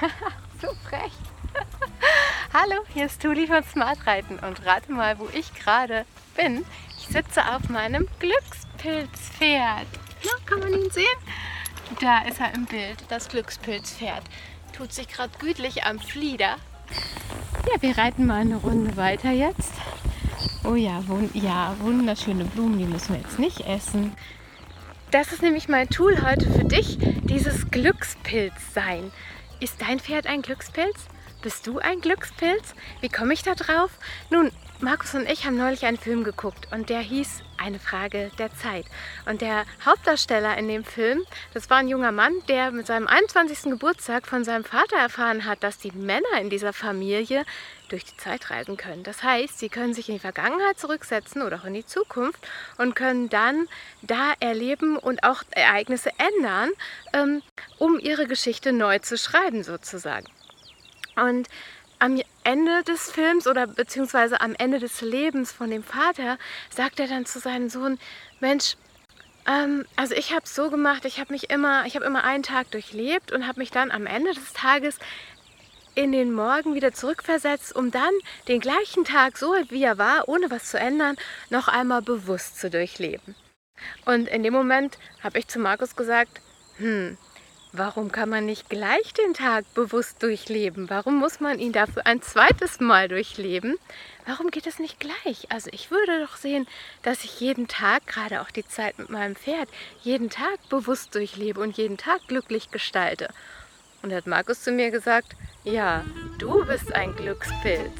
so frech. Hallo, hier ist Tuli von Smart Reiten und rate mal, wo ich gerade bin. Ich sitze auf meinem Glückspilzpferd. Na, kann man ihn sehen? Da ist er im Bild, das Glückspilzpferd. Tut sich gerade gütlich am Flieder. Ja, wir reiten mal eine Runde weiter jetzt. Oh ja, wun ja, wunderschöne Blumen, die müssen wir jetzt nicht essen. Das ist nämlich mein Tool heute für dich, dieses Glückspilz sein. Ist dein Pferd ein Glückspilz? Bist du ein Glückspilz? Wie komme ich da drauf? Nun, Markus und ich haben neulich einen Film geguckt und der hieß Eine Frage der Zeit. Und der Hauptdarsteller in dem Film, das war ein junger Mann, der mit seinem 21. Geburtstag von seinem Vater erfahren hat, dass die Männer in dieser Familie durch die Zeit reisen können. Das heißt, sie können sich in die Vergangenheit zurücksetzen oder auch in die Zukunft und können dann da erleben und auch Ereignisse ändern, ähm, um ihre Geschichte neu zu schreiben sozusagen. Und am Ende des Films oder beziehungsweise am Ende des Lebens von dem Vater sagt er dann zu seinem Sohn, Mensch, ähm, also ich habe es so gemacht, ich habe mich immer, ich habe immer einen Tag durchlebt und habe mich dann am Ende des Tages in den Morgen wieder zurückversetzt, um dann den gleichen Tag, so wie er war, ohne was zu ändern, noch einmal bewusst zu durchleben. Und in dem Moment habe ich zu Markus gesagt, hm, warum kann man nicht gleich den Tag bewusst durchleben? Warum muss man ihn dafür ein zweites Mal durchleben? Warum geht es nicht gleich? Also ich würde doch sehen, dass ich jeden Tag, gerade auch die Zeit mit meinem Pferd, jeden Tag bewusst durchlebe und jeden Tag glücklich gestalte. Und hat Markus zu mir gesagt, ja, du bist ein Glückspilz.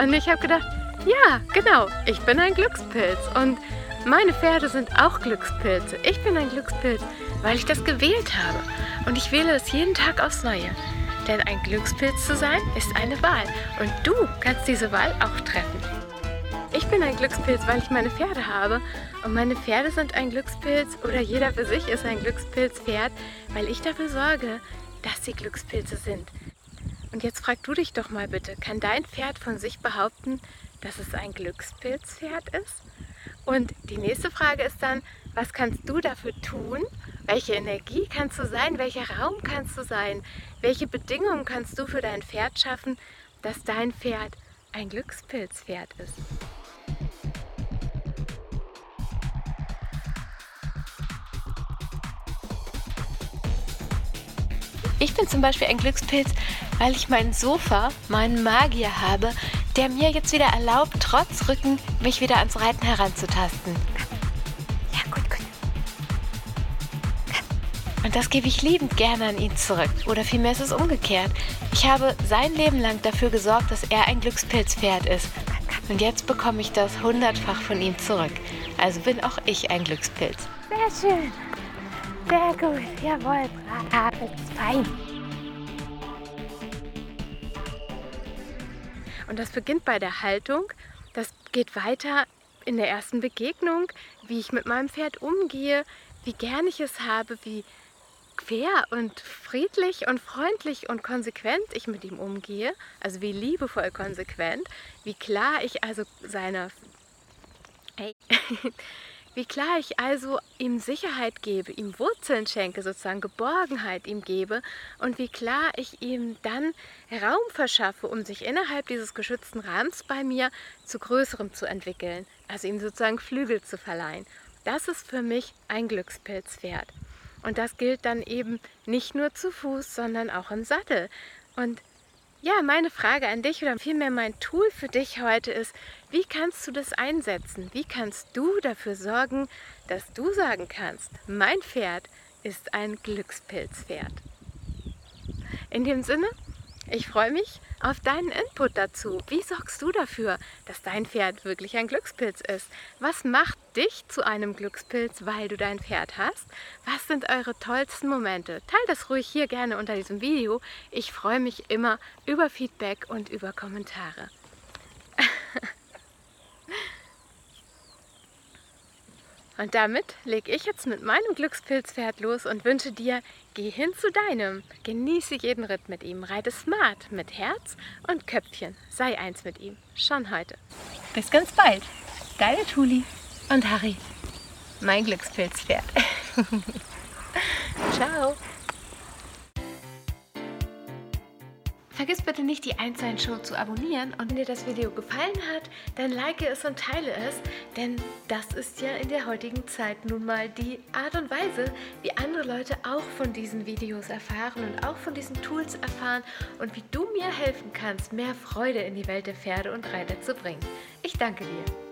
Und ich habe gedacht, ja, genau, ich bin ein Glückspilz. Und meine Pferde sind auch Glückspilze. Ich bin ein Glückspilz, weil ich das gewählt habe. Und ich wähle es jeden Tag aufs Neue. Denn ein Glückspilz zu sein, ist eine Wahl. Und du kannst diese Wahl auch treffen. Ich bin ein Glückspilz, weil ich meine Pferde habe. Und meine Pferde sind ein Glückspilz oder jeder für sich ist ein Glückspilzpferd, weil ich dafür sorge, dass sie Glückspilze sind. Und jetzt frag du dich doch mal bitte, kann dein Pferd von sich behaupten, dass es ein Glückspilzpferd ist? Und die nächste Frage ist dann, was kannst du dafür tun? Welche Energie kannst du sein? Welcher Raum kannst du sein? Welche Bedingungen kannst du für dein Pferd schaffen, dass dein Pferd ein Glückspilzpferd ist? Ich bin zum Beispiel ein Glückspilz, weil ich mein Sofa, meinen Magier habe, der mir jetzt wieder erlaubt, trotz Rücken mich wieder ans Reiten heranzutasten. Ja, gut, gut. Und das gebe ich liebend gerne an ihn zurück. Oder vielmehr ist es umgekehrt. Ich habe sein Leben lang dafür gesorgt, dass er ein Glückspilzpferd ist. Und jetzt bekomme ich das hundertfach von ihm zurück. Also bin auch ich ein Glückspilz. Sehr schön. Sehr gut, jawohl, brav, fein. Und das beginnt bei der Haltung, das geht weiter in der ersten Begegnung, wie ich mit meinem Pferd umgehe, wie gern ich es habe, wie fair und friedlich und freundlich und konsequent ich mit ihm umgehe, also wie liebevoll konsequent, wie klar ich also seiner hey, Wie klar ich also ihm Sicherheit gebe, ihm Wurzeln schenke, sozusagen Geborgenheit ihm gebe und wie klar ich ihm dann Raum verschaffe, um sich innerhalb dieses geschützten Rahmens bei mir zu größerem zu entwickeln, also ihm sozusagen Flügel zu verleihen. Das ist für mich ein Glückspilzpferd. Und das gilt dann eben nicht nur zu Fuß, sondern auch im Sattel. Und ja, meine Frage an dich oder vielmehr mein Tool für dich heute ist, wie kannst du das einsetzen? Wie kannst du dafür sorgen, dass du sagen kannst, mein Pferd ist ein Glückspilzpferd? In dem Sinne, ich freue mich auf deinen Input dazu. Wie sorgst du dafür, dass dein Pferd wirklich ein Glückspilz ist? Was macht dich zu einem Glückspilz, weil du dein Pferd hast? Was sind eure tollsten Momente? Teil das ruhig hier gerne unter diesem Video. Ich freue mich immer über Feedback und über Kommentare. Und damit lege ich jetzt mit meinem Glückspilzpferd los und wünsche dir, geh hin zu deinem. Genieße jeden Ritt mit ihm. Reite smart mit Herz und Köpfchen. Sei eins mit ihm. Schon heute. Bis ganz bald. Deine Tuli und Harry. Mein Glückspilzpferd. Ciao. Vergiss bitte nicht, die Einstein Show zu abonnieren und wenn dir das Video gefallen hat, dann like es und teile es, denn das ist ja in der heutigen Zeit nun mal die Art und Weise, wie andere Leute auch von diesen Videos erfahren und auch von diesen Tools erfahren und wie du mir helfen kannst, mehr Freude in die Welt der Pferde und Reiter zu bringen. Ich danke dir.